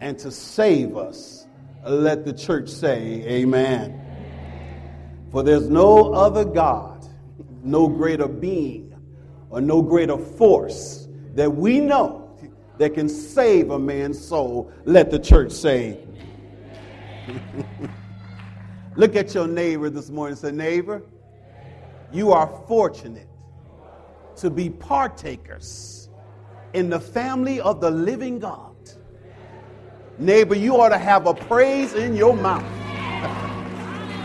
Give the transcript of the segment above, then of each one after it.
and to save us. Let the church say, Amen. For there's no other God, no greater being, or no greater force that we know that can save a man's soul. Let the church say, Look at your neighbor this morning say, Neighbor, you are fortunate to be partakers in the family of the living God. Neighbor, you ought to have a praise in your mouth.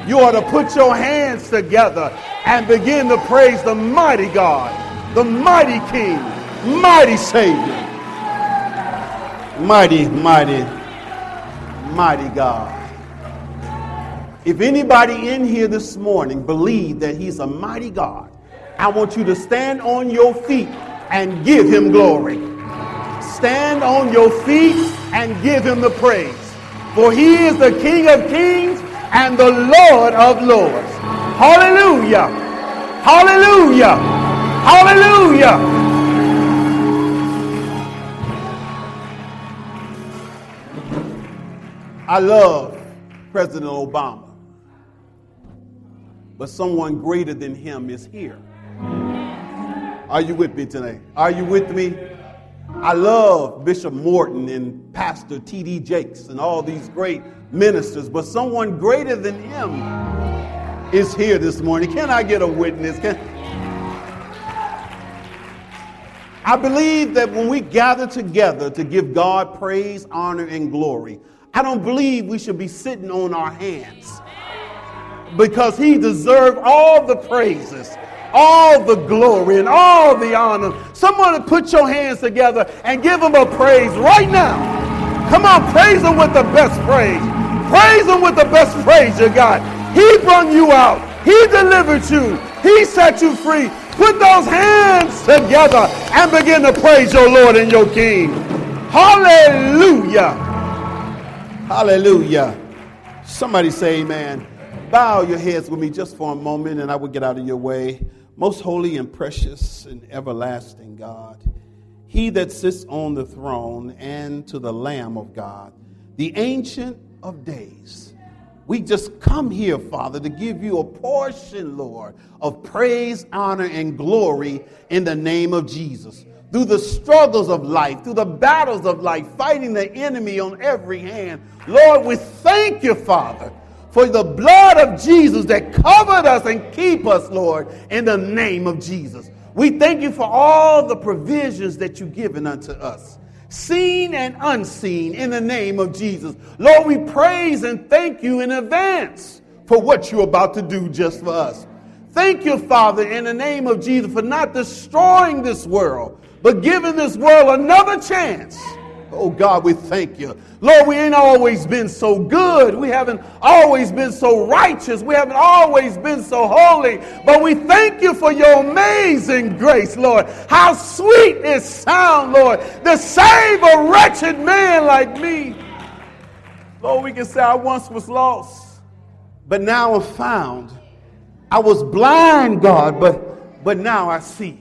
You ought to put your hands together and begin to praise the mighty God, the mighty King, mighty Savior, mighty, mighty, mighty God. If anybody in here this morning believe that he's a mighty God, I want you to stand on your feet and give him glory. Stand on your feet and give him the praise. For he is the King of kings and the Lord of lords. Hallelujah! Hallelujah! Hallelujah! I love President Obama but someone greater than him is here. Are you with me today? Are you with me? I love Bishop Morton and Pastor T.D. Jakes and all these great ministers, but someone greater than him is here this morning. Can I get a witness? Can... I believe that when we gather together to give God praise, honor, and glory, I don't believe we should be sitting on our hands because he deserved all the praises, all the glory, and all the honor. Someone put your hands together and give him a praise right now. Come on, praise him with the best praise. Praise him with the best praise you got. He brought you out. He delivered you. He set you free. Put those hands together and begin to praise your Lord and your King. Hallelujah. Hallelujah. Somebody say amen. Bow your heads with me just for a moment and I will get out of your way. Most holy and precious and everlasting God, He that sits on the throne and to the Lamb of God, the Ancient of Days. We just come here, Father, to give you a portion, Lord, of praise, honor, and glory in the name of Jesus. Through the struggles of life, through the battles of life, fighting the enemy on every hand. Lord, we thank you, Father for the blood of Jesus that covered us and keep us, Lord, in the name of Jesus. We thank you for all the provisions that you've given unto us, seen and unseen, in the name of Jesus. Lord, we praise and thank you in advance for what you're about to do just for us. Thank you, Father, in the name of Jesus, for not destroying this world, but giving this world another chance Oh God, we thank you. Lord, we ain't always been so good. We haven't always been so righteous. We haven't always been so holy. But we thank you for your amazing grace, Lord. How sweet it sound, Lord, to save a wretched man like me. Lord, we can say I once was lost, but now I'm found. I was blind, God, but, but now I see.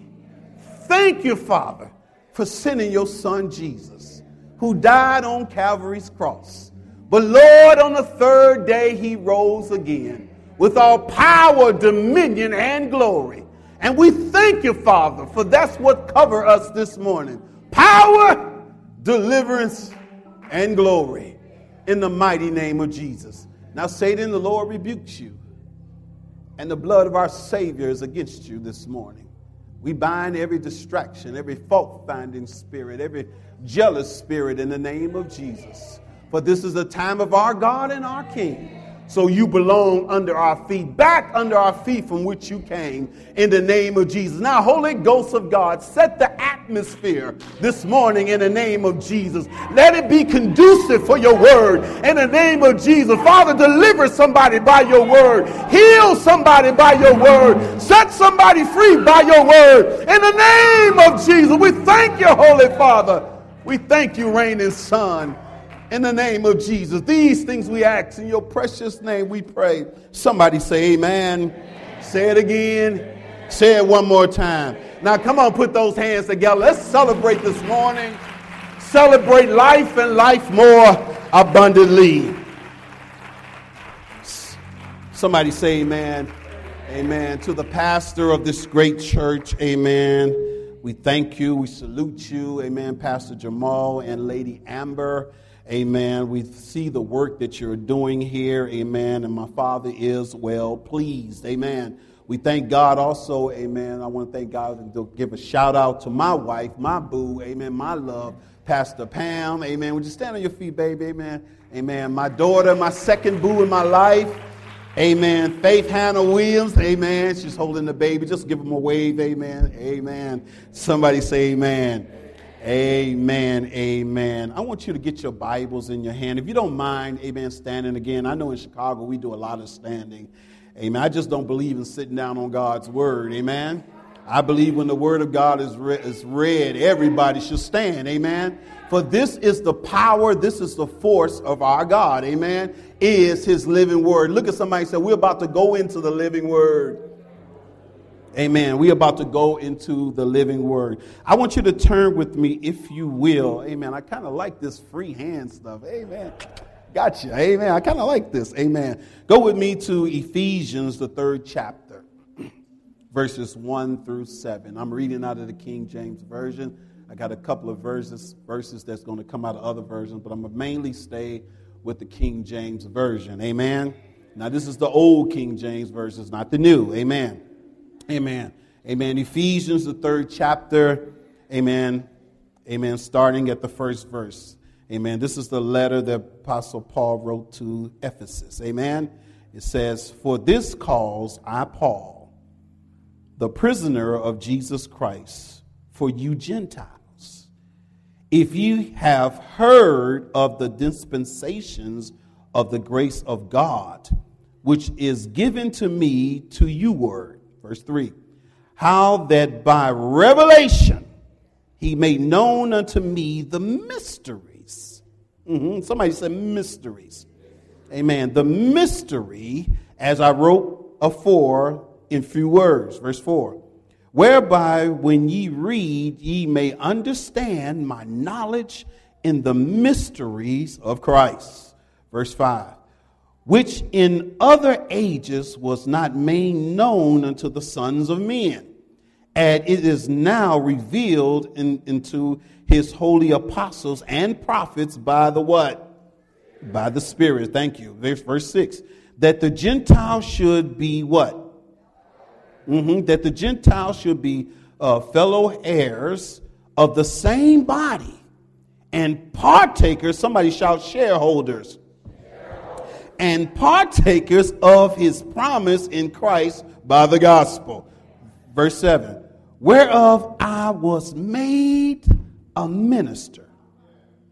Thank you, Father, for sending your son Jesus who died on Calvary's cross. But Lord, on the third day, he rose again with all power, dominion, and glory. And we thank you, Father, for that's what cover us this morning. Power, deliverance, and glory in the mighty name of Jesus. Now, Satan, the Lord rebukes you, and the blood of our Savior is against you this morning. We bind every distraction, every fault finding spirit, every jealous spirit in the name of Jesus. For this is the time of our God and our King. So you belong under our feet, back under our feet from which you came in the name of Jesus. Now, Holy Ghost of God, set the atmosphere this morning in the name of Jesus. Let it be conducive for your word in the name of Jesus. Father, deliver somebody by your word, heal somebody by your word, set somebody free by your word in the name of Jesus. We thank you, Holy Father. We thank you, reigning Son, in the name of Jesus. These things we ask in your precious name we pray. Somebody say amen. amen. Say it again. Amen. Say it one more time. Now come on, put those hands together. Let's celebrate this morning. celebrate life and life more abundantly. Somebody say amen. Amen. To the pastor of this great church, amen. We thank you. We salute you. Amen. Pastor Jamal and Lady Amber. Amen. We see the work that you're doing here. Amen. And my father is well pleased. Amen. We thank God also. Amen. I want to thank God and give a shout out to my wife, my boo. Amen. My love, Pastor Pam. Amen. Would you stand on your feet, baby? Amen. Amen. My daughter, my second boo in my life. Amen. Faith Hannah Williams. Amen. She's holding the baby. Just give them a wave. Amen. Amen. Somebody say amen. Amen. Amen. I want you to get your Bibles in your hand. If you don't mind, amen, standing again. I know in Chicago we do a lot of standing. Amen. I just don't believe in sitting down on God's word. Amen. I believe when the word of God is, re- is read, everybody should stand. Amen. For this is the power, this is the force of our God. Amen. Is his living word. Look at somebody say, We're about to go into the living word. Amen. We're about to go into the living word. I want you to turn with me, if you will. Amen. I kind of like this free hand stuff. Amen. Gotcha. Amen. I kind of like this. Amen. Go with me to Ephesians, the third chapter, verses 1 through 7. I'm reading out of the King James Version. I got a couple of verses, verses that's going to come out of other versions, but I'm going to mainly stay with the King James Version. Amen. Now, this is the old King James Version, not the new. Amen. Amen. Amen. Ephesians, the third chapter. Amen. Amen. Starting at the first verse. Amen. This is the letter that Apostle Paul wrote to Ephesus. Amen. It says, For this cause I, Paul, the prisoner of Jesus Christ, for you Gentiles, if you have heard of the dispensations of the grace of God, which is given to me to you word Verse 3 How that by revelation he made known unto me the mysteries. Mm-hmm. Somebody said mysteries. Amen. The mystery, as I wrote afore in few words. Verse 4 Whereby when ye read, ye may understand my knowledge in the mysteries of Christ. Verse 5 which in other ages was not made known unto the sons of men, and it is now revealed in, into his holy apostles and prophets by the what? By the Spirit. Thank you. Verse, verse 6. That the Gentiles should be what? Mm-hmm. That the Gentiles should be uh, fellow heirs of the same body and partakers, somebody shout shareholders and partakers of his promise in Christ by the gospel. Verse 7 Whereof I was made a minister,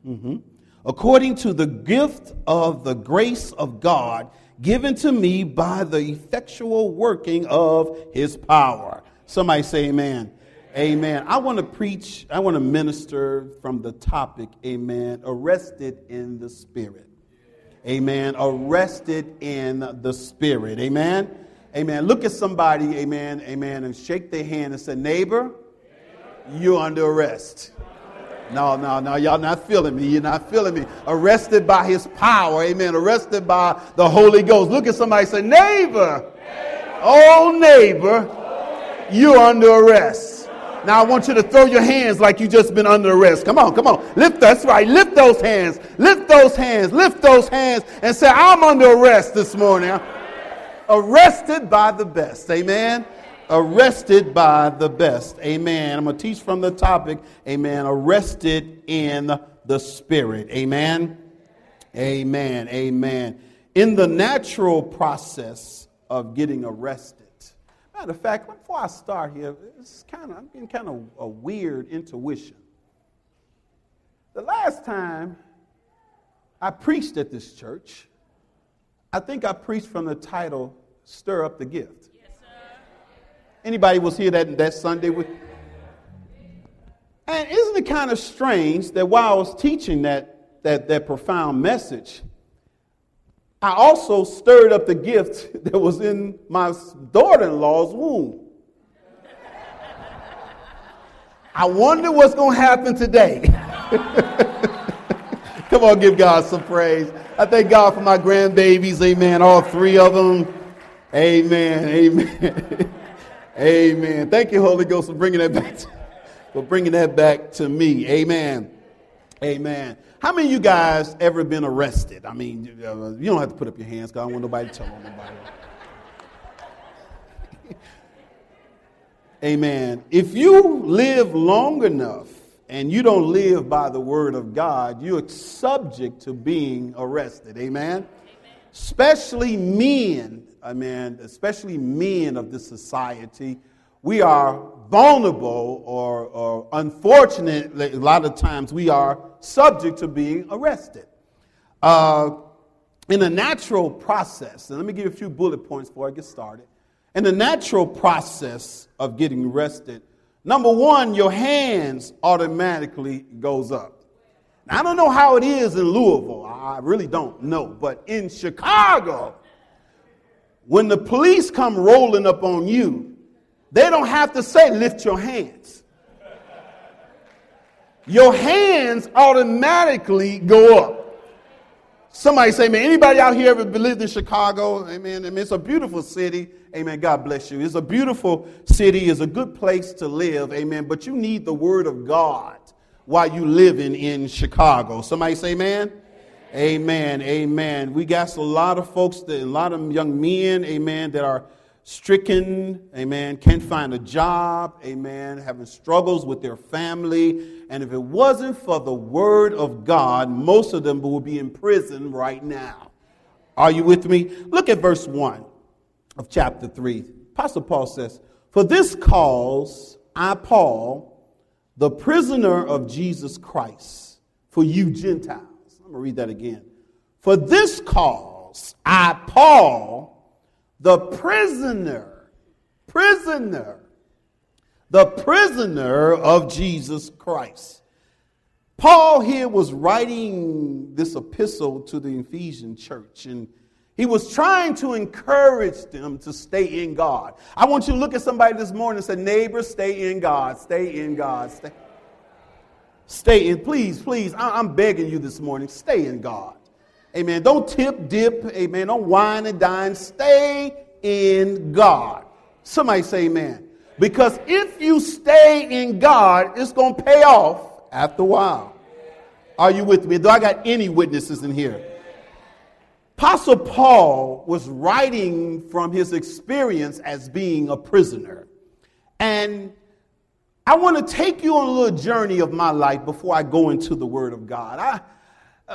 mm-hmm. according to the gift of the grace of God given to me by the effectual working of his power. Somebody say amen. Amen. I want to preach, I want to minister from the topic, amen, arrested in the spirit amen, arrested in the spirit. Amen. Amen. Look at somebody, amen, amen, and shake their hand and say, neighbor, you're under arrest. No, no, no, y'all not feeling me. You're not feeling me. Arrested by his power. Amen. Arrested by the Holy Ghost. Look at somebody say, neighbor, oh neighbor, you're under arrest. Now I want you to throw your hands like you just been under arrest. Come on, come on. Lift that's right. Lift those hands. Lift those hands. Lift those hands and say, I'm under arrest this morning. Arrested by the best. Amen. Arrested by the best. Amen. I'm going to teach from the topic. Amen. Arrested in the spirit. Amen. Amen. Amen. In the natural process of getting arrested Matter of fact, before I start here, it's kind of I'm getting kind of a weird intuition. The last time I preached at this church, I think I preached from the title "Stir Up the Gift." Yes. Anybody was here that that Sunday with? And isn't it kind of strange that while I was teaching that that that profound message, I also stirred up the gift that was in my daughter in law's womb. I wonder what's going to happen today. Come on, give God some praise. I thank God for my grandbabies. Amen. All three of them. Amen. Amen. Amen. Thank you, Holy Ghost, for bringing that back. To, for bringing that back to me. Amen. Amen. How many of you guys ever been arrested? I mean, uh, you don't have to put up your hands because I don't want nobody to tell on nobody. Amen. If you live long enough and you don't live by the word of God, you're subject to being arrested. Amen. Amen. Especially men, I mean, especially men of this society, we are vulnerable or, or unfortunately, a lot of times we are subject to being arrested. Uh, in the natural process, and let me give you a few bullet points before I get started. In the natural process of getting arrested, number one, your hands automatically goes up. Now, I don't know how it is in Louisville. I really don't know. But in Chicago, when the police come rolling up on you, they don't have to say, lift your hands. Your hands automatically go up. Somebody say, man, anybody out here ever lived in Chicago? Amen. Amen. It's a beautiful city. Amen. God bless you. It's a beautiful city. It's a good place to live. Amen. But you need the word of God while you living in Chicago. Somebody say, man. Amen. Amen. We got a lot of folks, that, a lot of young men, amen, that are stricken, amen, can't find a job, amen, having struggles with their family. And if it wasn't for the word of God, most of them would be in prison right now. Are you with me? Look at verse 1 of chapter 3. Apostle Paul says, For this cause I, Paul, the prisoner of Jesus Christ, for you Gentiles. I'm going to read that again. For this cause I, Paul, the prisoner, prisoner, the prisoner of Jesus Christ. Paul here was writing this epistle to the Ephesian church, and he was trying to encourage them to stay in God. I want you to look at somebody this morning and say, Neighbor, stay in God, stay in God, stay. Stay in, please, please. I'm begging you this morning, stay in God. Amen. Don't tip, dip. Amen. Don't whine and dine. Stay in God. Somebody say amen. Because if you stay in God, it's going to pay off after a while. Are you with me? Do I got any witnesses in here? Apostle Paul was writing from his experience as being a prisoner. And I want to take you on a little journey of my life before I go into the Word of God. I,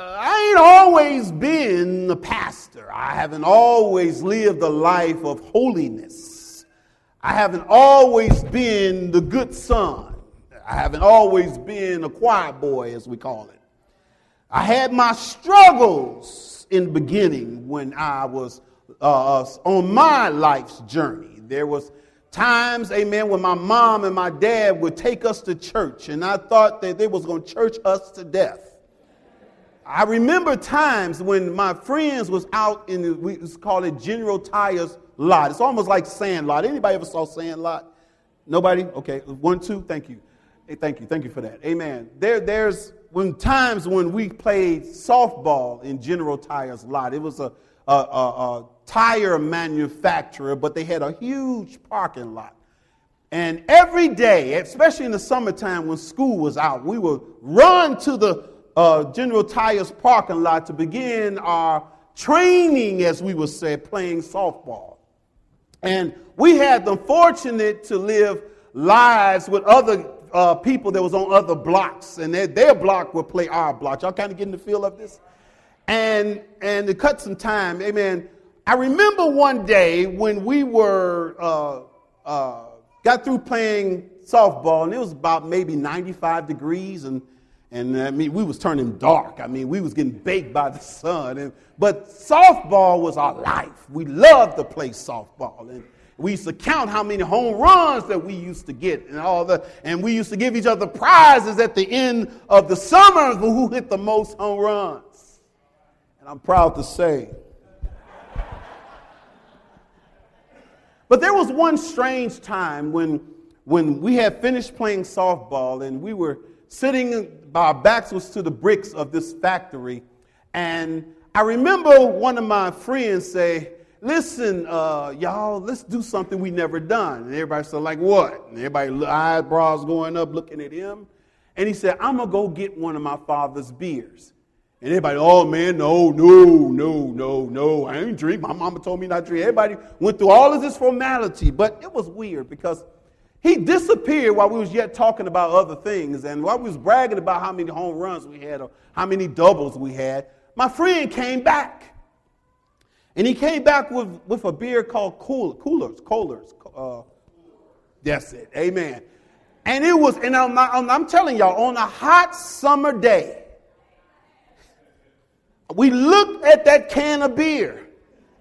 I ain't always been a pastor. I haven't always lived a life of holiness. I haven't always been the good son. I haven't always been a choir boy, as we call it. I had my struggles in the beginning when I was uh, on my life's journey. There was times, amen, when my mom and my dad would take us to church, and I thought that they was going to church us to death. I remember times when my friends was out in the, we call it General Tires lot. It's almost like Sandlot. Anybody ever saw Sandlot? Nobody? Okay, one, two. Thank you. Hey, thank you. Thank you for that. Amen. There, there's when times when we played softball in General Tires lot. It was a, a, a, a tire manufacturer, but they had a huge parking lot. And every day, especially in the summertime when school was out, we would run to the uh, General Tires parking lot to begin our training, as we would say, playing softball. And we had the fortunate to live lives with other uh, people that was on other blocks, and their, their block would play our block. Y'all kind of getting the feel of this? And, and to cut some time, amen, I remember one day when we were, uh, uh, got through playing softball, and it was about maybe 95 degrees, and and I mean, we was turning dark. I mean, we was getting baked by the sun. And, but softball was our life. We loved to play softball. And we used to count how many home runs that we used to get and all the, and we used to give each other prizes at the end of the summer for who hit the most home runs. And I'm proud to say. But there was one strange time when when we had finished playing softball and we were sitting, our backs was to the bricks of this factory. And I remember one of my friends say, listen, uh, y'all, let's do something we never done. And everybody said, like what? And everybody eyebrows going up, looking at him. And he said, I'm going to go get one of my father's beers. And everybody, oh man, no, no, no, no, no, I ain't drink. My mama told me not to drink. Everybody went through all of this formality, but it was weird because he disappeared while we was yet talking about other things. And while we was bragging about how many home runs we had or how many doubles we had, my friend came back. And he came back with, with a beer called Cool, Coolers, Coolers. Uh, that's it. Amen. And it was, and I'm, I'm telling y'all, on a hot summer day, we looked at that can of beer,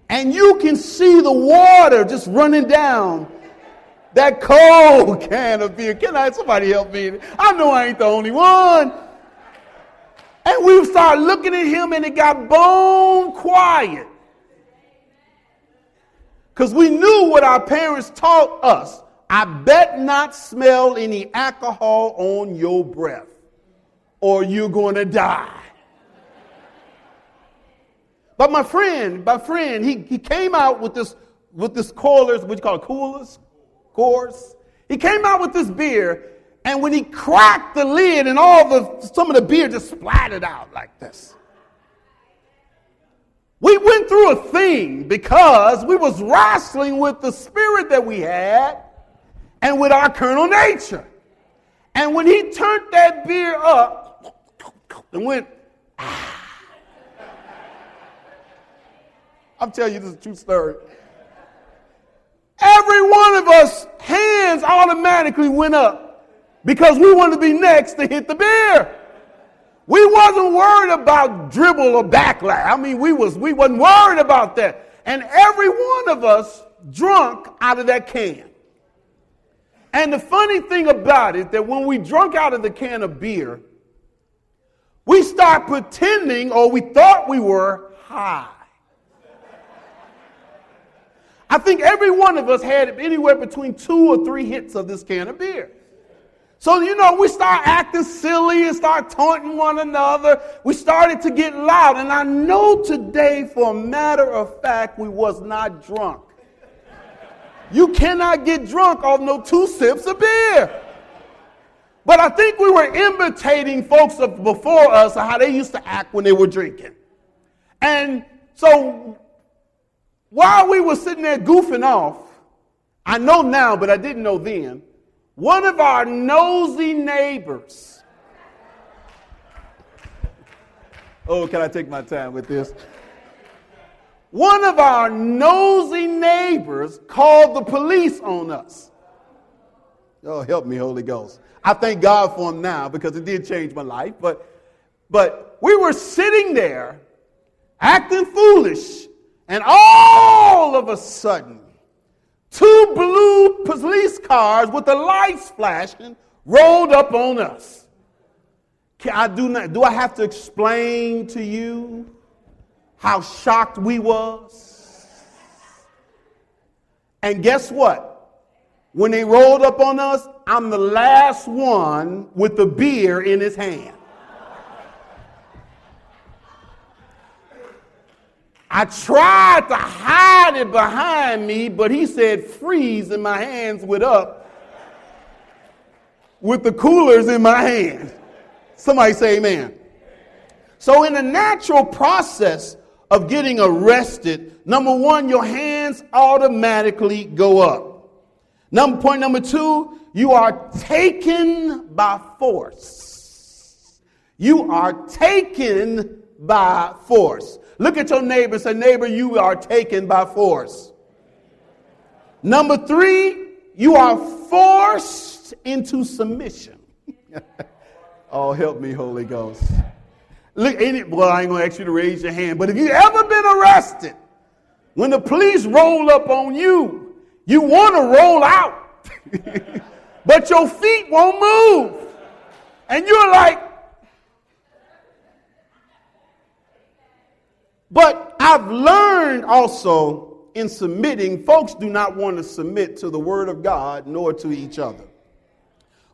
and you can see the water just running down that cold can of beer. Can I somebody help me? I know I ain't the only one. And we started looking at him, and it got bone quiet. Because we knew what our parents taught us. I bet not smell any alcohol on your breath, or you're going to die. But my friend, my friend, he, he came out with this with this coolers, what you call it, coolers, Coors. He came out with this beer, and when he cracked the lid, and all the some of the beer just splattered out like this. We went through a thing because we was wrestling with the spirit that we had and with our carnal nature. And when he turned that beer up and went, ah, I'm telling you, this is a true story. Every one of us, hands automatically went up because we wanted to be next to hit the beer. We wasn't worried about dribble or backlash. I mean, we was we wasn't worried about that. And every one of us drunk out of that can. And the funny thing about it that when we drunk out of the can of beer, we start pretending or we thought we were high. I think every one of us had anywhere between two or three hits of this can of beer. So, you know, we start acting silly and start taunting one another. We started to get loud. And I know today, for a matter of fact, we was not drunk. You cannot get drunk off no two sips of beer. But I think we were imitating folks before us how they used to act when they were drinking. And so while we were sitting there goofing off, I know now, but I didn't know then, one of our nosy neighbors. Oh, can I take my time with this? One of our nosy neighbors called the police on us. Oh, help me, Holy Ghost. I thank God for him now because it did change my life. But, but we were sitting there acting foolish and all of a sudden, two blue police cars with the lights flashing rolled up on us. Can I do not, do I have to explain to you how shocked we was? And guess what? When they rolled up on us, I'm the last one with the beer in his hand. I tried to hide it behind me, but he said, freeze, and my hands went up with the coolers in my hand. Somebody say amen. So, in the natural process of getting arrested, number one, your hands automatically go up. Number point number two, you are taken by force. You are taken by force. Look at your neighbor say, neighbor, you are taken by force. Number three, you are forced into submission. oh, help me, Holy Ghost. Look, it, well, I ain't gonna ask you to raise your hand, but if you ever been arrested, when the police roll up on you, you want to roll out, but your feet won't move. And you're like, But I've learned also in submitting, folks do not want to submit to the Word of God nor to each other.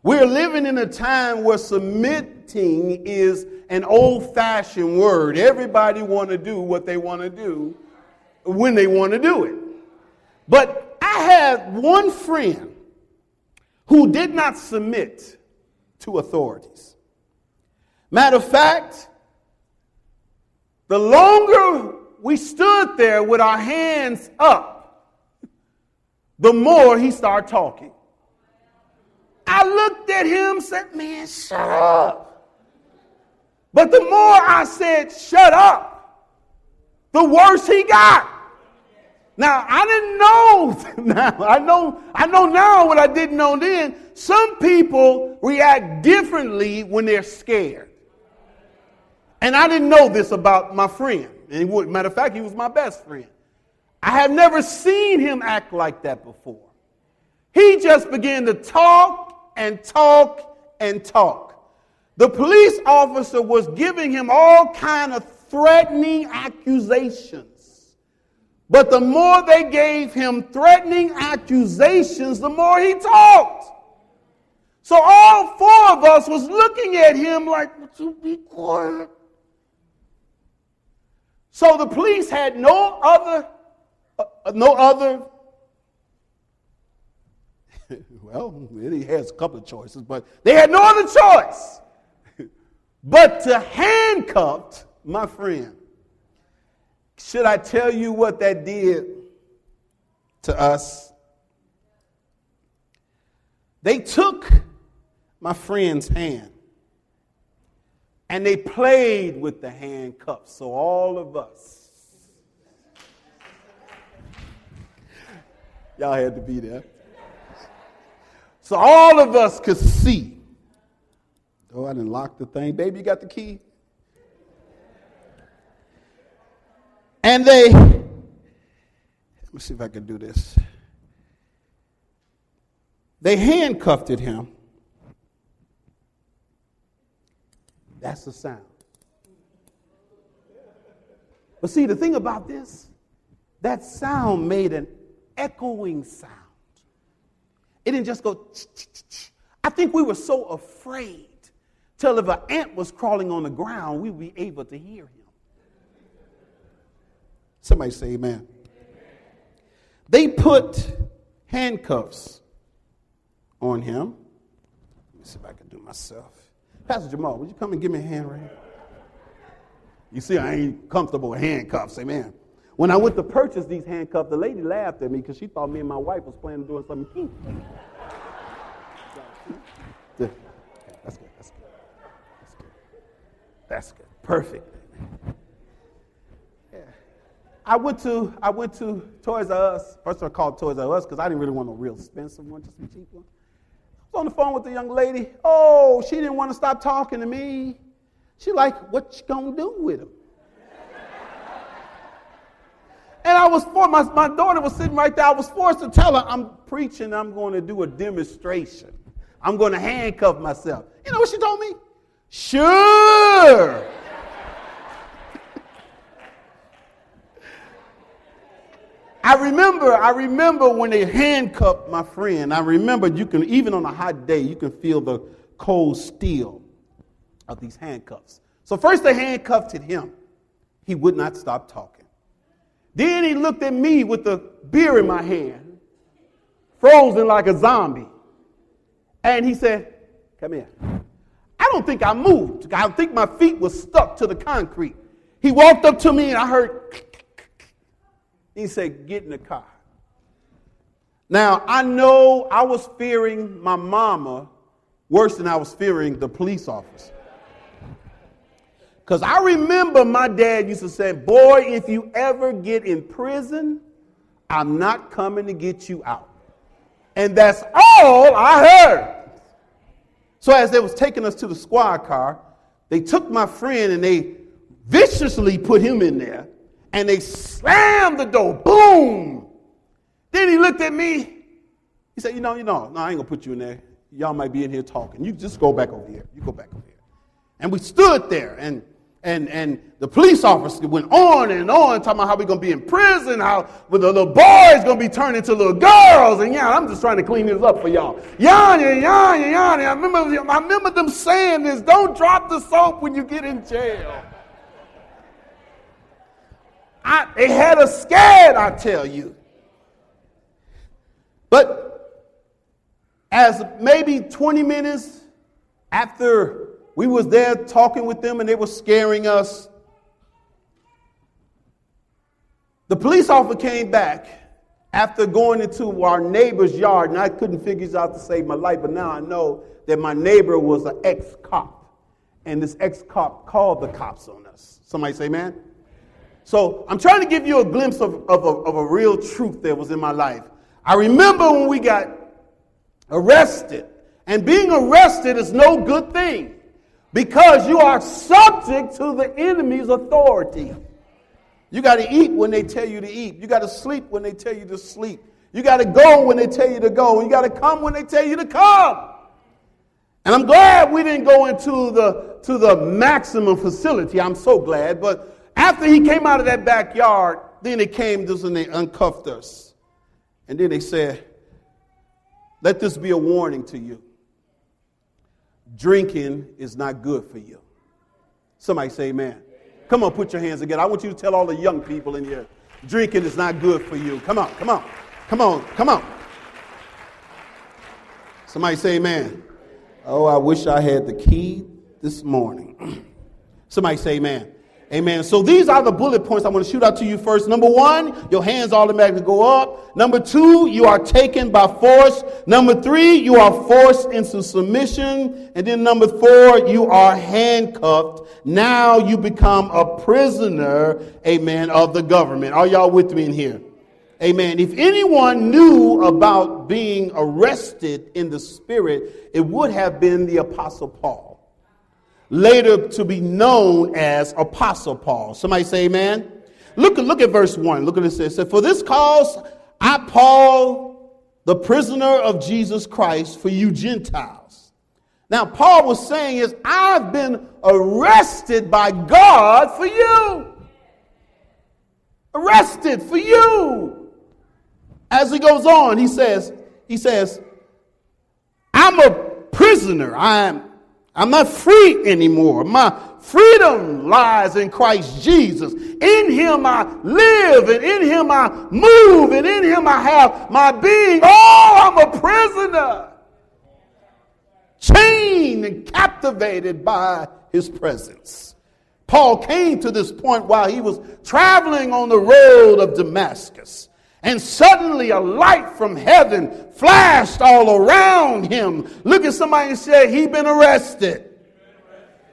We're living in a time where submitting is an old fashioned word. Everybody want to do what they want to do when they want to do it. But I had one friend who did not submit to authorities. Matter of fact, the longer we stood there with our hands up, the more he started talking. I looked at him said, Man, shut up. But the more I said, Shut up, the worse he got. Now I didn't know now. I know I know now what I didn't know then. Some people react differently when they're scared. And I didn't know this about my friend. Would, matter of fact, he was my best friend. I have never seen him act like that before. He just began to talk and talk and talk. The police officer was giving him all kind of threatening accusations. But the more they gave him threatening accusations, the more he talked. So all four of us was looking at him like, would you be quiet? So the police had no other, uh, no other, well, he has a couple of choices, but they had no other choice but to handcuff my friend. Should I tell you what that did to us? They took my friend's hand and they played with the handcuffs. So all of us, y'all had to be there. So all of us could see. Oh, I didn't lock the thing. Baby, you got the key? And they, let me see if I can do this. They handcuffed him. That's the sound. But see, the thing about this, that sound made an echoing sound. It didn't just go, I think we were so afraid till if an ant was crawling on the ground, we'd be able to hear him. Somebody say amen. They put handcuffs on him. Let me see if I can do myself. Pastor Jamal, would you come and give me a hand right You see, I ain't comfortable with handcuffs, amen. When I went to purchase these handcuffs, the lady laughed at me because she thought me and my wife was planning on doing something kinky. That's good. That's good. That's good. That's good. Perfect. I went to I went to Toys R Us. First of I called Toys R Us because I didn't really want a real expensive one, just a cheap one. Was on the phone with the young lady. Oh, she didn't want to stop talking to me. She like, what you gonna do with him? and I was for my, my daughter was sitting right there. I was forced to tell her, I'm preaching, I'm to do a demonstration. I'm to handcuff myself. You know what she told me? Sure. I remember, I remember when they handcuffed my friend. I remember you can, even on a hot day, you can feel the cold steel of these handcuffs. So first they handcuffed him. He would not stop talking. Then he looked at me with the beer in my hand, frozen like a zombie. And he said, Come here. I don't think I moved. I think my feet were stuck to the concrete. He walked up to me and I heard he said, Get in the car. Now, I know I was fearing my mama worse than I was fearing the police officer. Because I remember my dad used to say, Boy, if you ever get in prison, I'm not coming to get you out. And that's all I heard. So as they was taking us to the squad car, they took my friend and they viciously put him in there and they slammed the door. Boom. Then he looked at me. He said, You know, you know, no, I ain't gonna put you in there. Y'all might be in here talking. You just go back over here. You go back over here. And we stood there, and And, and the police officer went on and on talking about how we're to be in prison, how the little boys to be turned into little girls. And yeah, I'm just trying to clean this up for y'all. Yeah, yeah, yeah. I remember, I remember them saying this, don't drop the soap when you get in jail. I, they had us scared, I tell you. But as maybe 20 minutes after we was there talking with them and they were scaring us. The police officer came back after going into our neighbor's yard, and I couldn't figure this out to save my life, but now I know that my neighbor was an ex-cop. And this ex-cop called the cops on us. Somebody say, man. So I'm trying to give you a glimpse of, of, a, of a real truth that was in my life. I remember when we got arrested, and being arrested is no good thing because you are subject to the enemy's authority. You got to eat when they tell you to eat. You got to sleep when they tell you to sleep. You got to go when they tell you to go. You got to come when they tell you to come. And I'm glad we didn't go into the to the maximum facility. I'm so glad. But after he came out of that backyard, then they came just and they uncuffed us. And then they said, Let this be a warning to you drinking is not good for you. Somebody say amen. Come on, put your hands together. I want you to tell all the young people in here drinking is not good for you. Come on, come on, come on, come on. Somebody say amen. Oh, I wish I had the key this morning. Somebody say amen. Amen. So these are the bullet points I want to shoot out to you first. Number one, your hands automatically go up. Number two, you are taken by force. Number three, you are forced into submission. And then number four, you are handcuffed. Now you become a prisoner, amen, of the government. Are y'all with me in here? Amen. If anyone knew about being arrested in the spirit, it would have been the apostle Paul later to be known as Apostle Paul. Somebody say amen. Look, look at verse 1. Look at this. It says, For this cause I, Paul, the prisoner of Jesus Christ, for you Gentiles. Now, Paul was saying is, I've been arrested by God for you. Arrested for you. As he goes on, he says, he says, I'm a prisoner. I'm I'm not free anymore. My freedom lies in Christ Jesus. In him I live, and in him I move, and in him I have my being. Oh, I'm a prisoner. Chained and captivated by his presence. Paul came to this point while he was traveling on the road of Damascus. And suddenly a light from heaven flashed all around him. Look at somebody and say, He been arrested.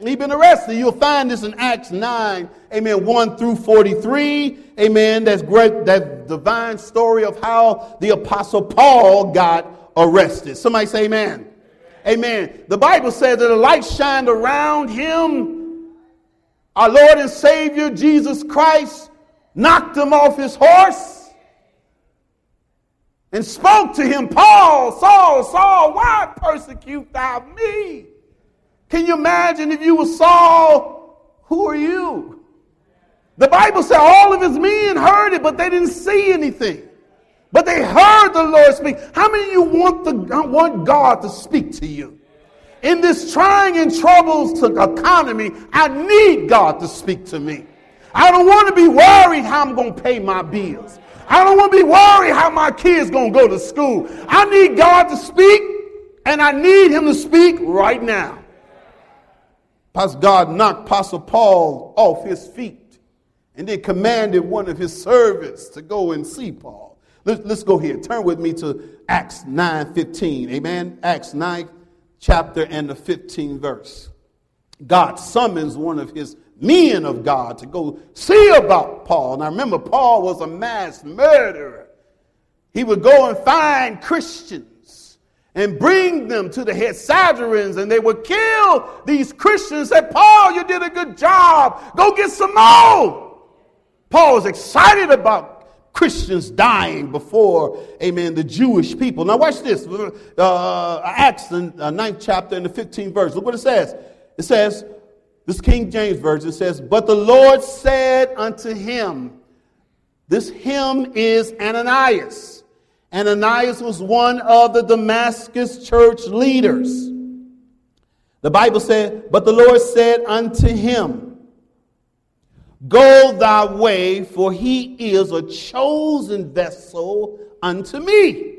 He been arrested. You'll find this in Acts 9, amen, 1 through 43. Amen. That's great, that divine story of how the apostle Paul got arrested. Somebody say amen. Amen. The Bible says that a light shined around him. Our Lord and Savior Jesus Christ knocked him off his horse and spoke to him, Paul, Saul, Saul, why persecute thou me? Can you imagine if you were Saul, who are you? The Bible said all of his men heard it, but they didn't see anything. But they heard the Lord speak. How many of you want, the, want God to speak to you? In this trying and troubles economy, I need God to speak to me. I don't want to be worried how I'm going to pay my bills. I don't want to be worried how my kids going to go to school. I need God to speak, and I need him to speak right now. Pastor God knocked Apostle Paul off his feet and then commanded one of his servants to go and see Paul. Let's, let's go here. Turn with me to Acts 9 15. Amen. Acts 9 chapter and the 15th verse. God summons one of his men of God to go see about Paul. Now remember, Paul was a mass murderer. He would go and find Christians and bring them to the Sanhedrins, and they would kill these Christians. Say, Paul, you did a good job. Go get some more. Paul was excited about Christians dying before, amen, the Jewish people. Now watch this. Uh, Acts, the uh, ninth chapter and the 15th verse. Look what it says. It says, This King James Version says, But the Lord said unto him, This him is Ananias. Ananias was one of the Damascus church leaders. The Bible said, But the Lord said unto him, Go thy way, for he is a chosen vessel unto me.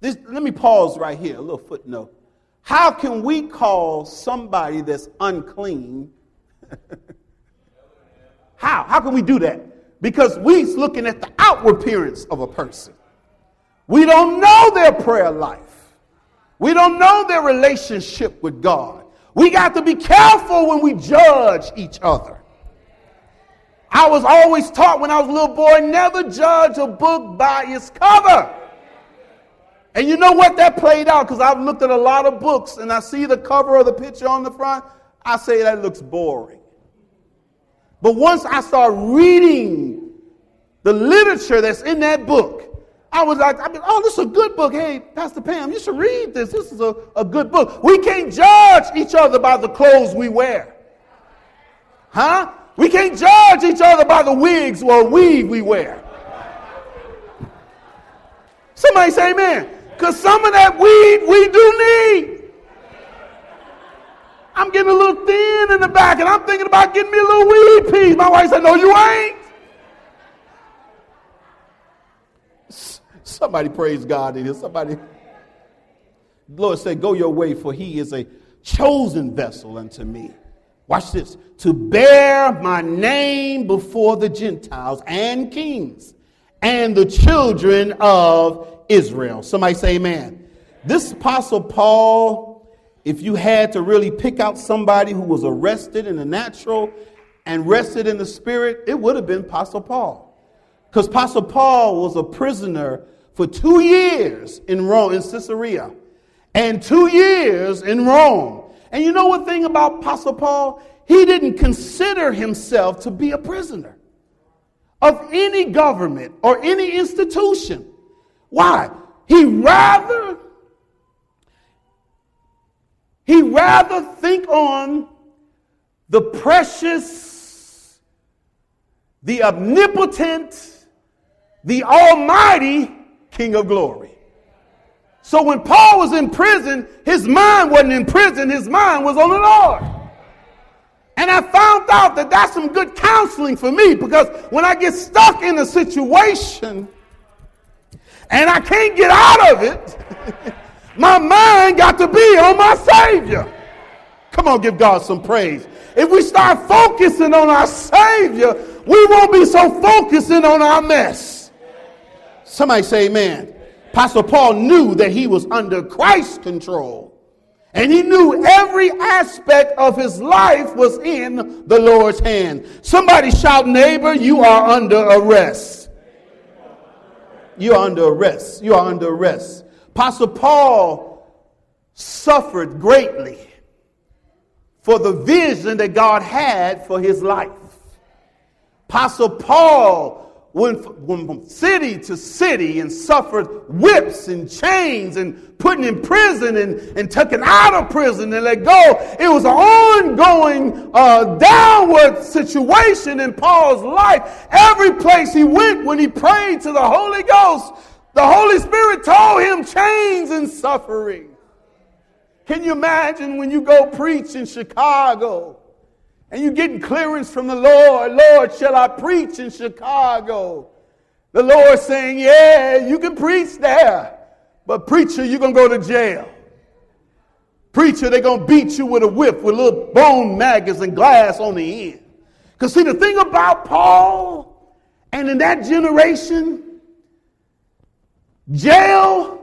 This, let me pause right here, a little footnote. How can we call somebody that's unclean? How? How can we do that? Because we're looking at the outward appearance of a person. We don't know their prayer life. We don't know their relationship with God. We got to be careful when we judge each other. I was always taught when I was a little boy never judge a book by its cover. And you know what? That played out because I've looked at a lot of books and I see the cover of the picture on the front. I say that looks boring. But once I start reading the literature that's in that book, I was like, I mean, oh, this is a good book. Hey, Pastor Pam, you should read this. This is a, a good book. We can't judge each other by the clothes we wear. Huh? We can't judge each other by the wigs or weave we wear. Somebody say amen. Because some of that weed we do need. I'm getting a little thin in the back and I'm thinking about getting me a little weed piece. My wife said, No, you ain't. Somebody praise God in here. Somebody. Lord said, Go your way, for he is a chosen vessel unto me. Watch this. To bear my name before the Gentiles and kings and the children of Israel. Somebody say amen. This apostle Paul, if you had to really pick out somebody who was arrested in the natural and rested in the spirit, it would have been apostle Paul. Because apostle Paul was a prisoner for two years in Rome, in Caesarea, and two years in Rome. And you know one thing about apostle Paul? He didn't consider himself to be a prisoner of any government or any institution. Why? He rather he rather think on the precious, the omnipotent, the almighty King of glory. So when Paul was in prison, his mind wasn't in prison, his mind was on the Lord. And I found out that that's some good counseling for me because when I get stuck in a situation and I can't get out of it, my mind got to be on my Savior. Come on, give God some praise. If we start focusing on our Savior, we won't be so focusing on our mess. Somebody say amen. Apostle Paul knew that he was under Christ's control. And he knew every aspect of his life was in the Lord's hand. Somebody shout, neighbor, you are under arrest. You are under arrest. You are under arrest. Apostle Paul suffered greatly for the vision that God had for his life. Apostle Paul went from city to city and suffered whips and chains and putting in prison and, and taken out of prison and let go. It was an ongoing uh, downward situation in Paul's life. Every place he went when he prayed to the Holy Ghost, the Holy Spirit told him chains and suffering. Can you imagine when you go preach in Chicago? And you're getting clearance from the Lord. Lord, shall I preach in Chicago? The Lord saying, Yeah, you can preach there, but preacher, you're to go to jail. Preacher, they're to beat you with a whip with little bone maggots and glass on the end. Because, see, the thing about Paul and in that generation, jail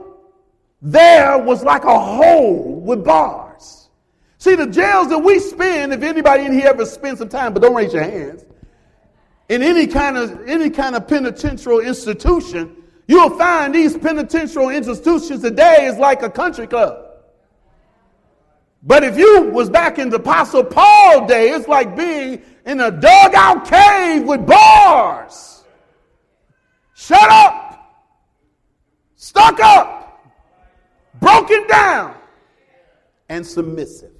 there was like a hole with bars. See, the jails that we spend, if anybody in here ever spent some time, but don't raise your hands, in any kind of any kind of penitential institution, you'll find these penitential institutions today is like a country club. But if you was back in the Apostle Paul day, it's like being in a dugout cave with bars. Shut up. Stuck up. Broken down. And submissive.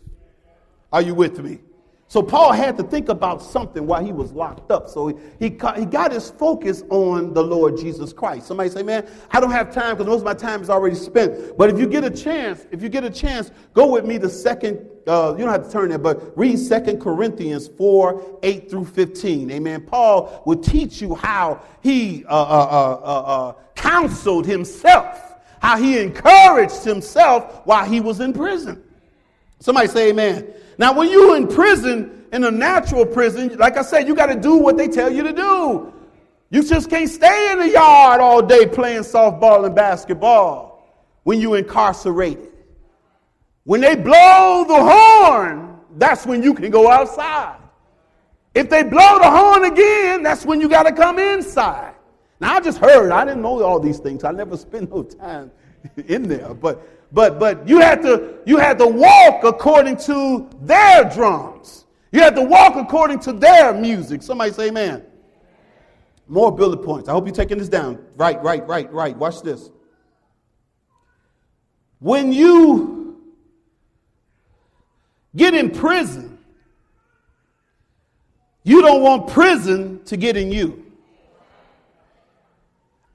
Are you with me? So Paul had to think about something while he was locked up. So he, he, he got his focus on the Lord Jesus Christ. Somebody say, man, I don't have time because most of my time is already spent. But if you get a chance, if you get a chance, go with me to second, uh, you don't have to turn there, but read Second Corinthians 4, 8 through 15. Amen. Paul will teach you how he uh, uh, uh, uh counseled himself, how he encouraged himself while he was in prison. Somebody say amen. Now, when you're in prison, in a natural prison, like I said, you got to do what they tell you to do. You just can't stay in the yard all day playing softball and basketball when you're incarcerated. When they blow the horn, that's when you can go outside. If they blow the horn again, that's when you got to come inside. Now, I just heard, I didn't know all these things. I never spent no time in there. But but but you had to you had to walk according to their drums. You had to walk according to their music. Somebody say amen. More bullet points. I hope you're taking this down. Right, right, right, right. Watch this. When you get in prison, you don't want prison to get in you.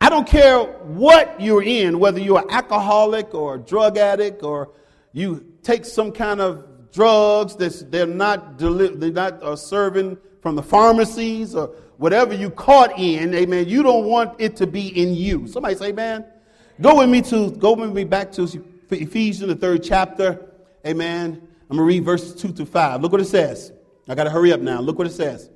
I don't care what you're in, whether you're an alcoholic or a drug addict or you take some kind of drugs that they're not, deli- they're not uh, serving from the pharmacies or whatever you caught in, amen, you don't want it to be in you. Somebody say, man, go with me to, go with me back to Ephesians, the third chapter, amen. I'm going to read verses 2 to 5. Look what it says. I got to hurry up now. Look what it says.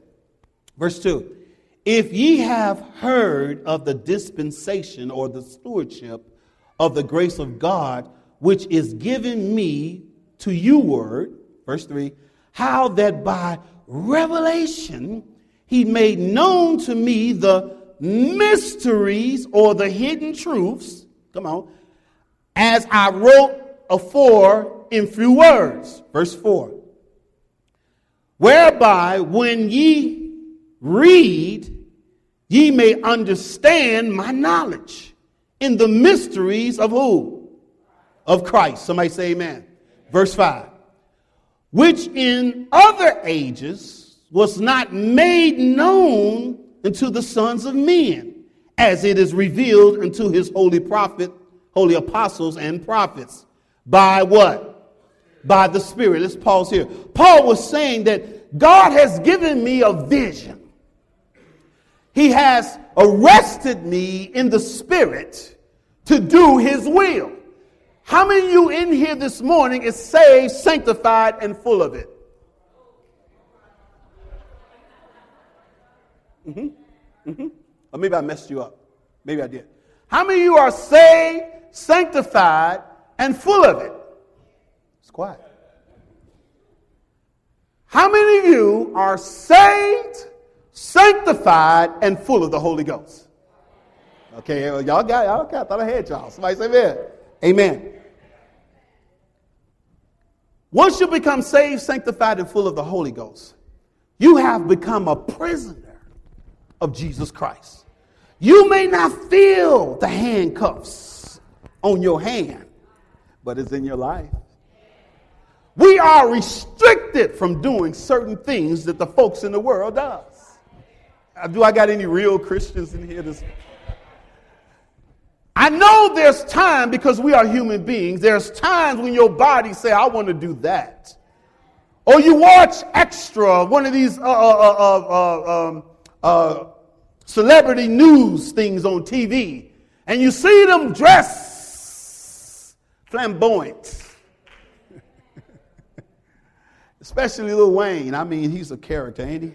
Verse 2. If ye have heard of the dispensation or the stewardship of the grace of God, which is given me to you, word, verse 3, how that by revelation he made known to me the mysteries or the hidden truths, come on, as I wrote afore in few words, verse 4, whereby when ye read, ye may understand my knowledge in the mysteries of who? Of Christ. Somebody say amen. Verse 5. Which in other ages was not made known unto the sons of men, as it is revealed unto his holy prophet, holy apostles and prophets. By what? By the Spirit. Let's pause here. Paul was saying that God has given me a vision. He has arrested me in the spirit to do his will. How many of you in here this morning is saved, sanctified, and full of it? Mm-hmm. Mm-hmm. Or maybe I messed you up. Maybe I did. How many of you are saved, sanctified, and full of it? It's quiet. How many of you are saved, sanctified, and full of the Holy Ghost. Okay, y'all got, y'all got, I thought I had y'all. Somebody say amen. Amen. Once you become saved, sanctified, and full of the Holy Ghost, you have become a prisoner of Jesus Christ. You may not feel the handcuffs on your hand, but it's in your life. We are restricted from doing certain things that the folks in the world does. Uh, do I got any real Christians in here? This? I know there's time because we are human beings. There's times when your body say, "I want to do that," or you watch extra one of these uh, uh, uh, uh um, uh, celebrity news things on TV, and you see them dress flamboyant. Especially Lil Wayne. I mean, he's a character, ain't he?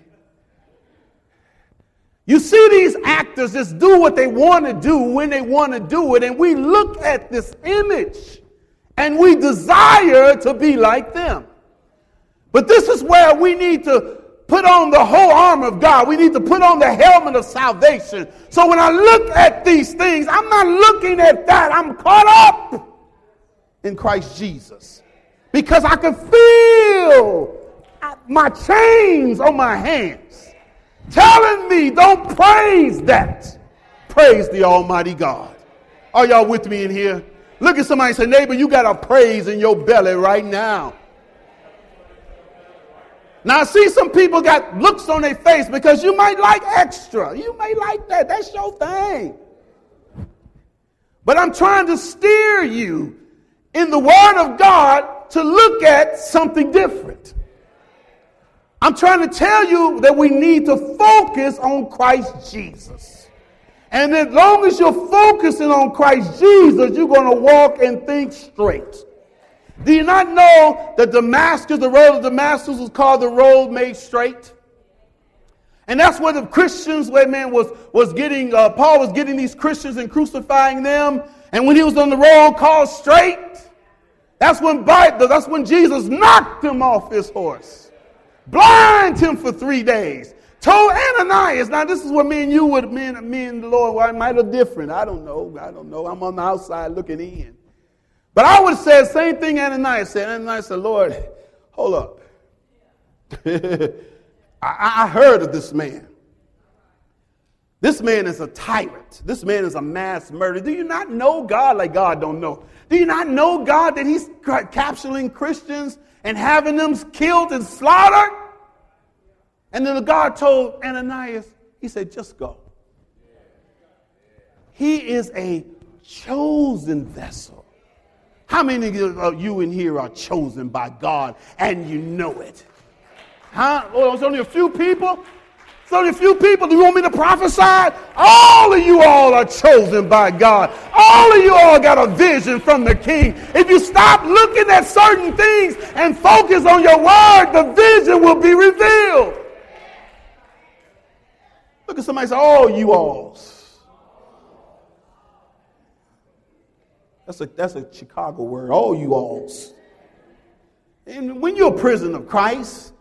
You see these actors just do what they want to do when they want to do it, and we look at this image and we desire to be like them. But this is where we need to put on the whole armor of God. We need to put on the helmet of salvation. So when I look at these things, I'm not looking at that. I'm caught up in Christ Jesus because I can feel my chains on my hands telling me don't praise that. Praise the Almighty God. Are y'all with me in here? Look at somebody say, neighbor, you got a praise in your belly right now. Now, I see some people got looks on their face because you might like extra. You may like that. That's your thing. But I'm trying to steer you in the Word of God to look at something different. I'm trying to tell you that we need to focus on Christ Jesus. And as long as you're focusing on Christ Jesus, you're going to walk and think straight. Do you not know that Damascus, the road of Damascus, was called the road made straight? And that's where the Christians, where man was, was getting, uh, Paul was getting these Christians and crucifying them. And when he was on the road called straight, that's when, that's when Jesus knocked him off his horse, blind him for three days, told Ananias. Now, this is what me and you would, me and, me and the Lord, well, might have different. I don't know. I don't know. I'm on the outside looking in. But I would say the same thing Ananias said. Ananias said, Lord, hold up. I, I heard of this man. This man is a tyrant. This man is a mass murderer. Do you not know God like God don't know? Do you not know God that he's capturing Christians and having them killed and slaughtered? And then the God told Ananias, he said, just go. He is a chosen vessel. How many of you uh, in here are chosen by God and you know it? Huh? Oh, only a few people? A few people. Do you want me to prophesy? All of you all are chosen by God. All of you all got a vision from the King. If you stop looking at certain things and focus on your word, the vision will be revealed. Look at somebody say, All you alls. That's a, that's a Chicago word, all you alls. And when you're a prisoner of Christ,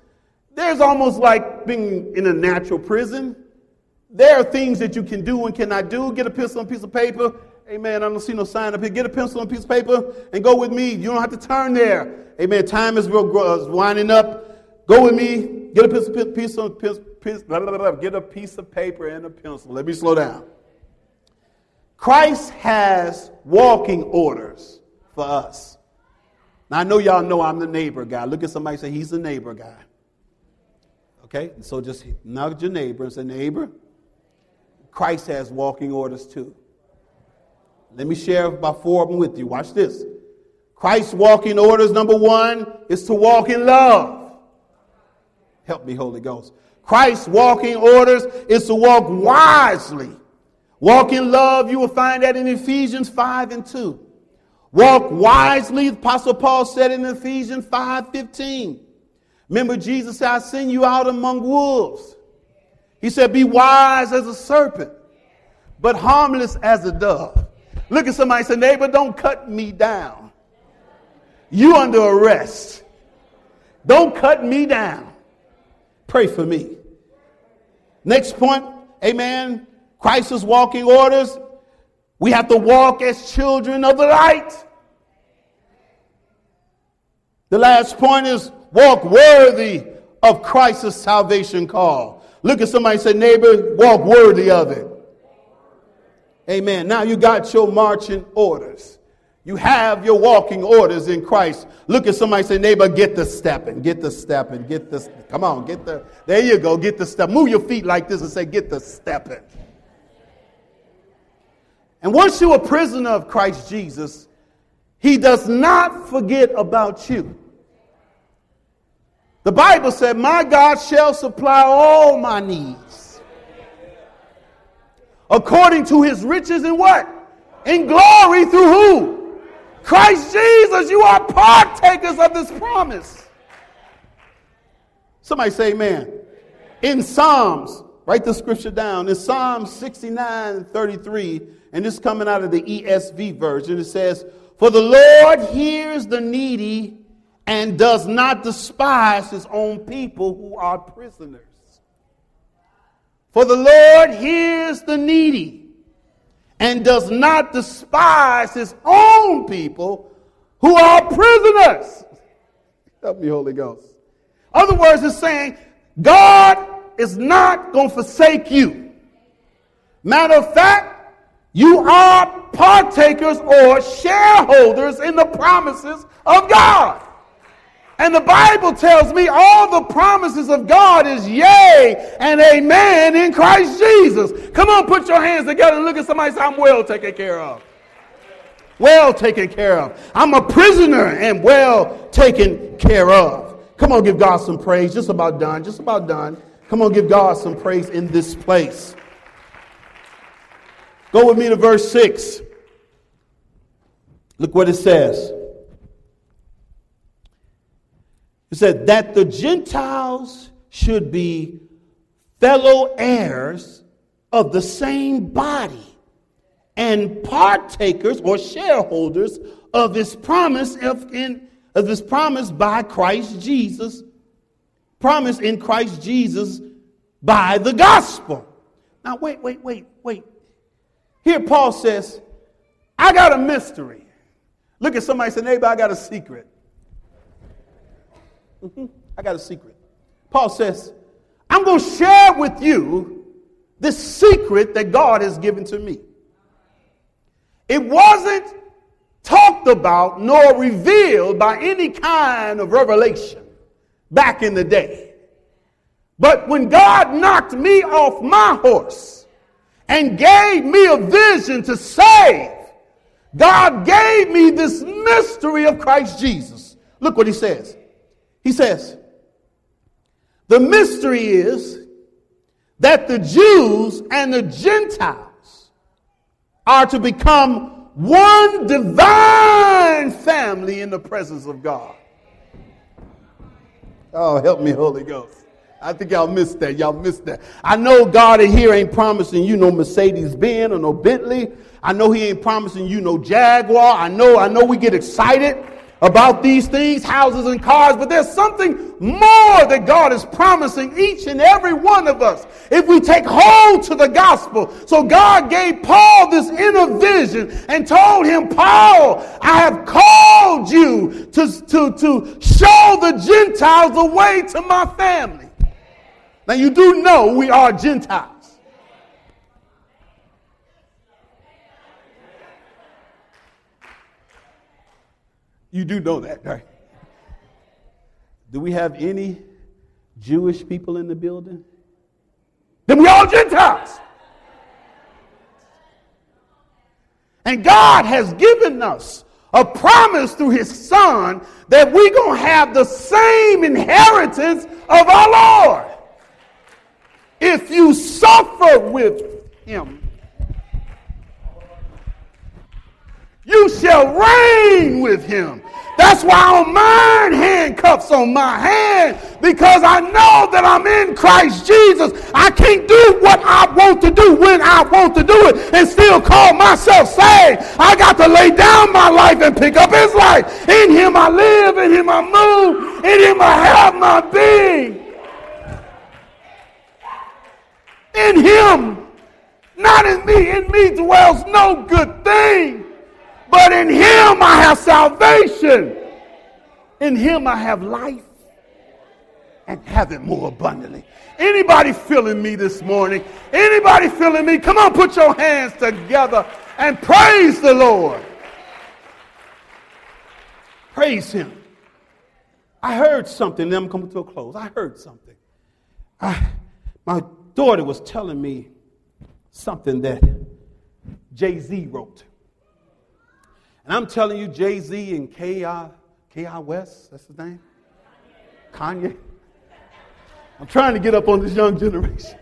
there's almost like being in a natural prison. There are things that you can do and cannot do. Get a pencil and piece of paper. Amen. I don't see no sign up here. Get a pencil and piece of paper and go with me. You don't have to turn there. Amen. Time is winding up. Go with me. Get a piece, blah, blah, blah, get a piece of paper and a pencil. Let me slow down. Christ has walking orders for us. Now, I know y'all know I'm the neighbor guy. Look at somebody say, He's the neighbor guy. Okay? So just nudge your neighbor and say, Neighbor, Christ has walking orders too. Let me share about four of them with you. Watch this. Christ's walking orders, number one, is to walk in love. Help me, Holy Ghost. Christ's walking orders is to walk wisely. Walk in love, you will find that in Ephesians 5 and 2. Walk wisely, the Apostle Paul said in Ephesians 5 15. Remember, Jesus said, I send you out among wolves. He said, Be wise as a serpent, but harmless as a dove. Look at somebody say, Neighbor, don't cut me down. You under arrest. Don't cut me down. Pray for me. Next point, amen. Christ's walking orders. We have to walk as children of the light. The last point is walk worthy of Christ's salvation call. Look at somebody say, neighbor, walk worthy of it. Amen. Now you got your marching orders. You have your walking orders in Christ. Look at somebody say, neighbor, get the stepping, get the stepping, get the, come on, get the, there you go, get the step. Move your feet like this and say, get the stepping. And once you're a prisoner of Christ Jesus, he does not forget about you. The Bible said, My God shall supply all my needs according to his riches and what? In glory through who? Christ Jesus. You are partakers of this promise. Somebody say amen. In Psalms, write the scripture down. In Psalm 69 33, and this is coming out of the ESV version. It says, For the Lord hears the needy and does not despise his own people who are prisoners. For the Lord hears the needy and does not despise his own people who are prisoners. Help me, Holy Ghost. Other words, it's saying God is not going to forsake you. Matter of fact, you are partakers or shareholders in the promises of God. And the Bible tells me all the promises of God is yea and amen in Christ Jesus. Come on, put your hands together and look at somebody say, I'm well taken care of. Well taken care of. I'm a prisoner and well taken care of. Come on, give God some praise. Just about done. Just about done. Come on, give God some praise in this place. Go with me to verse 6. Look what it says. It said that the Gentiles should be fellow heirs of the same body and partakers or shareholders of this promise of, in, of this promise by Christ Jesus, promise in Christ Jesus by the gospel. Now, wait, wait, wait, wait. Here Paul says, I got a mystery. Look at somebody say, neighbor, I got a secret. Mm-hmm. I got a secret. Paul says, I'm going to share with you this secret that God has given to me. It wasn't talked about nor revealed by any kind of revelation back in the day. But when God knocked me off my horse and gave me a vision to save, God gave me this mystery of Christ Jesus. Look what he says. He says, the mystery is that the Jews and the Gentiles are to become one divine family in the presence of God. Oh, help me, Holy Ghost. I think y'all missed that. Y'all missed that. I know God in here ain't promising you no Mercedes Benz or no Bentley. I know He ain't promising you no Jaguar. I know, I know we get excited about these things, houses and cars, but there's something more that God is promising each and every one of us if we take hold to the gospel. So God gave Paul this inner vision and told him, Paul, I have called you to, to, to show the Gentiles the way to my family. Now you do know we are Gentiles. You do know that, right? Do we have any Jewish people in the building? Then we all Gentiles. And God has given us a promise through his son that we're going to have the same inheritance of our Lord. If you suffer with him, you shall reign with him. That's why I don't mind handcuffs on my hand because I know that I'm in Christ Jesus. I can't do what I want to do when I want to do it and still call myself saved. I got to lay down my life and pick up his life. In him I live, in him I move, in him I have my being. In him, not in me. In me dwells no good thing. But in him I have salvation. In him I have life and have it more abundantly. Anybody feeling me this morning? Anybody feeling me? Come on, put your hands together and praise the Lord. Praise him. I heard something. Then I'm coming to a close. I heard something. I, my daughter was telling me something that Jay Z wrote. And I'm telling you, Jay Z and K.I. K.I. West, that's his name? Kanye. I'm trying to get up on this young generation.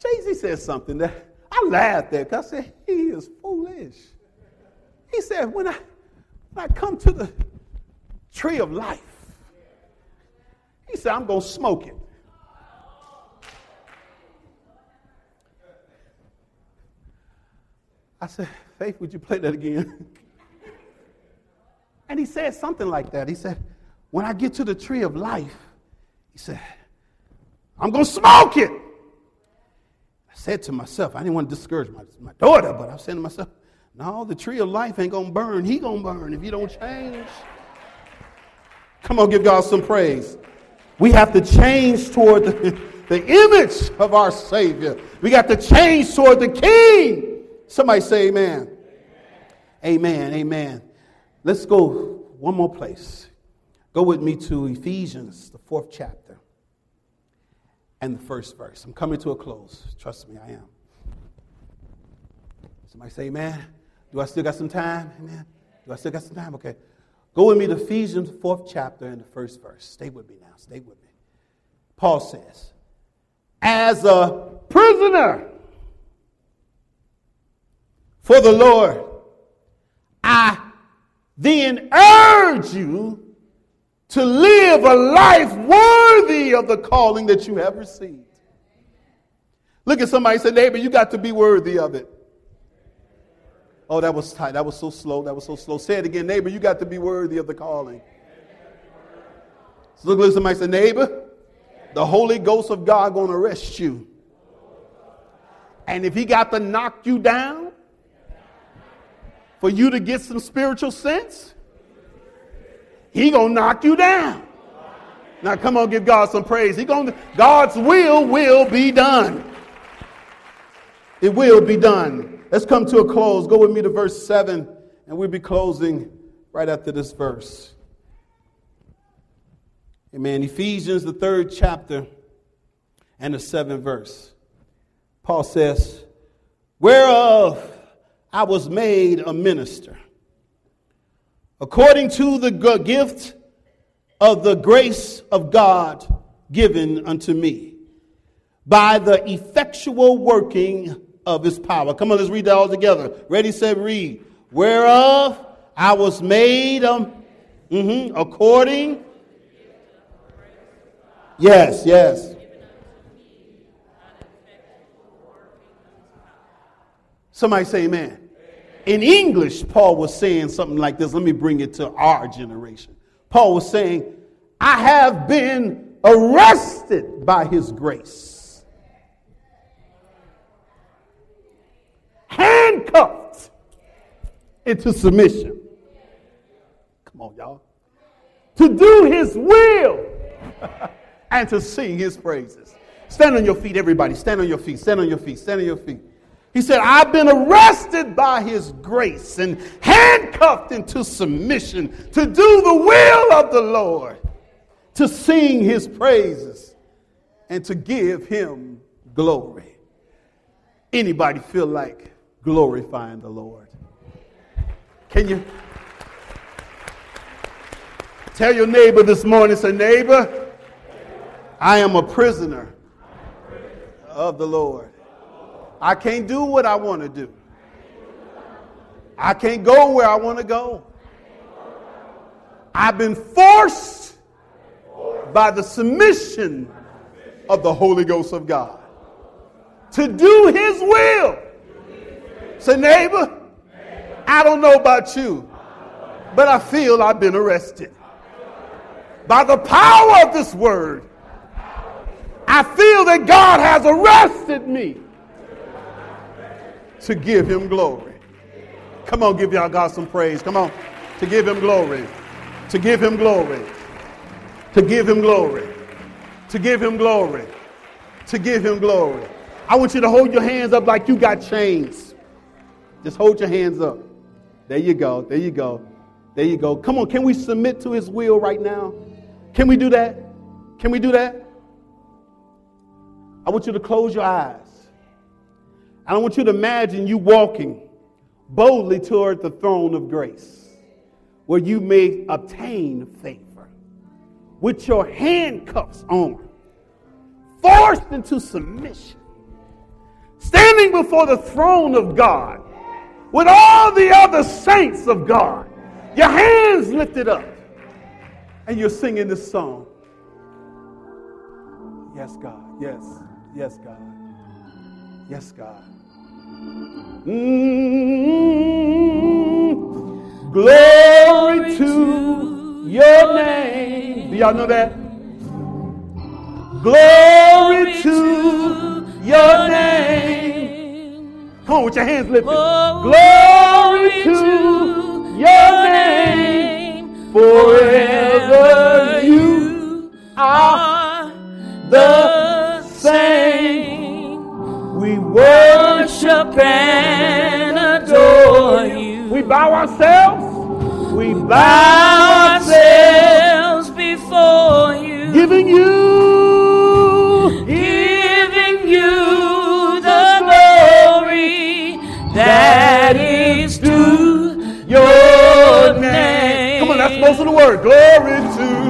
Jay Z said something that I laughed at because I said, he is foolish. He said, when I, when I come to the tree of life, he said, I'm going to smoke it. I said, Faith, would you play that again? and he said something like that. He said, When I get to the tree of life, he said, I'm going to smoke it. I said to myself, I didn't want to discourage my, my daughter, but I saying to myself, no, the tree of life ain't going to burn. He going to burn if you don't change. Come on, give God some praise. We have to change toward the, the image of our Savior. We got to change toward the King. Somebody say amen. Amen. Amen. Let's go one more place. Go with me to Ephesians, the fourth chapter, and the first verse. I'm coming to a close. Trust me, I am. Somebody say, amen. Do I still got some time? Amen. Do I still got some time? Okay. Go with me to Ephesians, fourth chapter, and the first verse. Stay with me now. Stay with me. Paul says, as a prisoner for the Lord, I then urge you to live a life worthy of the calling that you have received. Look at somebody say, neighbor, you got to be worthy of it. Oh, that was tight. That was so slow. That was so slow. Say it again, neighbor. You got to be worthy of the calling. So look at somebody say, neighbor, the Holy Ghost of God to arrest you. And if he got to knock you down for you to get some spiritual sense, he to knock you down. Now come on, give God some praise. He gonna God's will will be done. It will be done. Let's come to a close. Go with me to verse 7, and we'll be closing right after this verse. Amen. Ephesians, the third chapter, and the seventh verse. Paul says, Whereof I was made a minister, according to the gift of the grace of God given unto me, by the effectual working of his power. Come on, let's read that all together. Ready, set, read. Whereof I was made um, mm-hmm, according. Yes, yes. Somebody say amen. In English, Paul was saying something like this. Let me bring it to our generation. Paul was saying, I have been arrested by his grace. handcuffed into submission. Come on, y'all. To do his will and to sing his praises. Stand on your feet, everybody. Stand on your feet. Stand on your feet. Stand on your feet. He said, I've been arrested by his grace and handcuffed into submission to do the will of the Lord, to sing his praises, and to give him glory. Anybody feel like glorifying the Lord. Can you tell your neighbor this morning, say, neighbor, I am a prisoner of the Lord. I can't do what I want to do. I can't go where I want to go. I've been forced by the submission of the Holy Ghost of God to do His will Say, neighbor, I don't know about you, but I feel I've been arrested. By the power of this word, I feel that God has arrested me to give him glory. Come on, give y'all God some praise. Come on, to give him glory. To give him glory. To give him glory. To give him glory. To give him glory. I want you to hold your hands up like you got chains. Just hold your hands up. There you go. There you go. There you go. Come on, can we submit to his will right now? Can we do that? Can we do that? I want you to close your eyes. I want you to imagine you walking boldly toward the throne of grace where you may obtain favor with your handcuffs on, forced into submission, standing before the throne of God with all the other saints of God. Your hands lifted up. And you're singing this song. Yes, God. Yes. Yes, God. Yes, God. Mm-hmm. Glory to your name. Do y'all know that? Glory to your name. Come on with your hands lifted. Oh, glory to your name. Forever you are the same. We worship and adore you. We bow ourselves. We bow, ourselves, before you. Giving you. Giving you the glory that is due your name. Come on, that's most of the word. Glory to.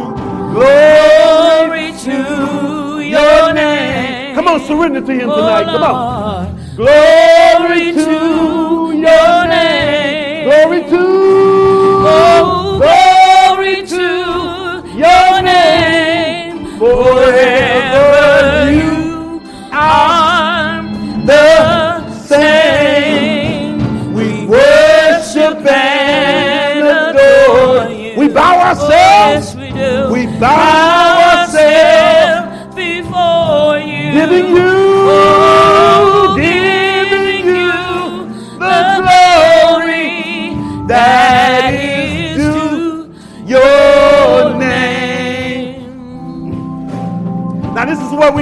Glory, glory to your name. Come on, surrender to him tonight. Come on. Oh, Glory to your name.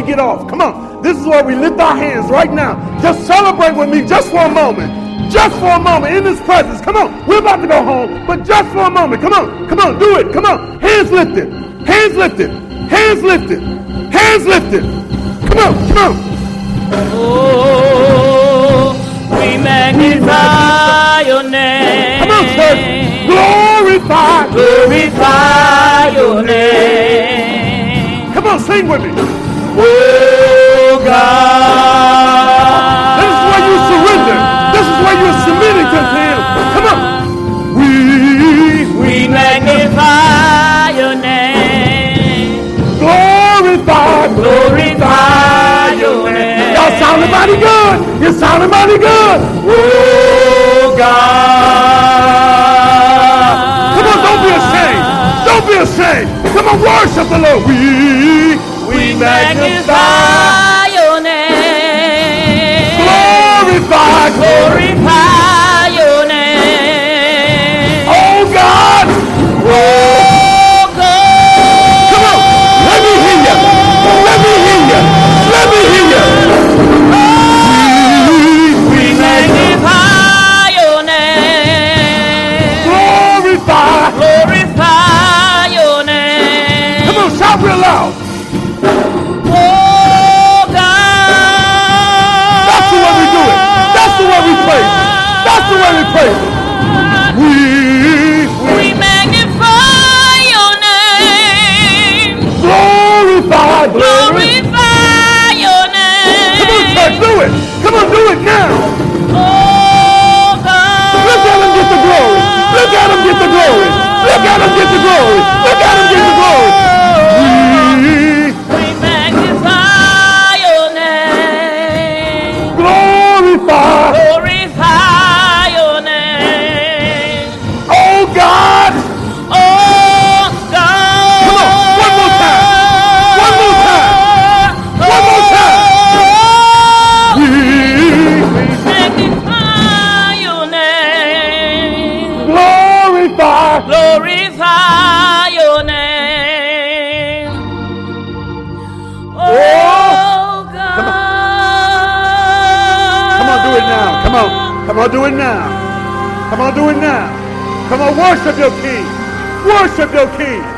Get off. Come on. This is where we lift our hands right now. Just celebrate with me just for a moment. Just for a moment in his presence. Come on. We're about to go home, but just for a moment. Come on. Come on. Do it. Come on. Hands lifted. Hands lifted. Hands lifted. Hands lifted. Come on. Come on. Oh, we magnify your name. Come on, church. Glorify. Glorify your name. Come on. Sing with me. Oh God. This is where you surrender. This is where you're submitting to him. Come on. We, We magnify your name. glorify. Glorify your name. Y'all sounding mighty good. You're sounding mighty good. Oh God. Come on, don't be ashamed. Don't be ashamed. Come on, worship the Lord. We, We on, do it now. Come on, do it now. Come on, worship your King. Worship your King.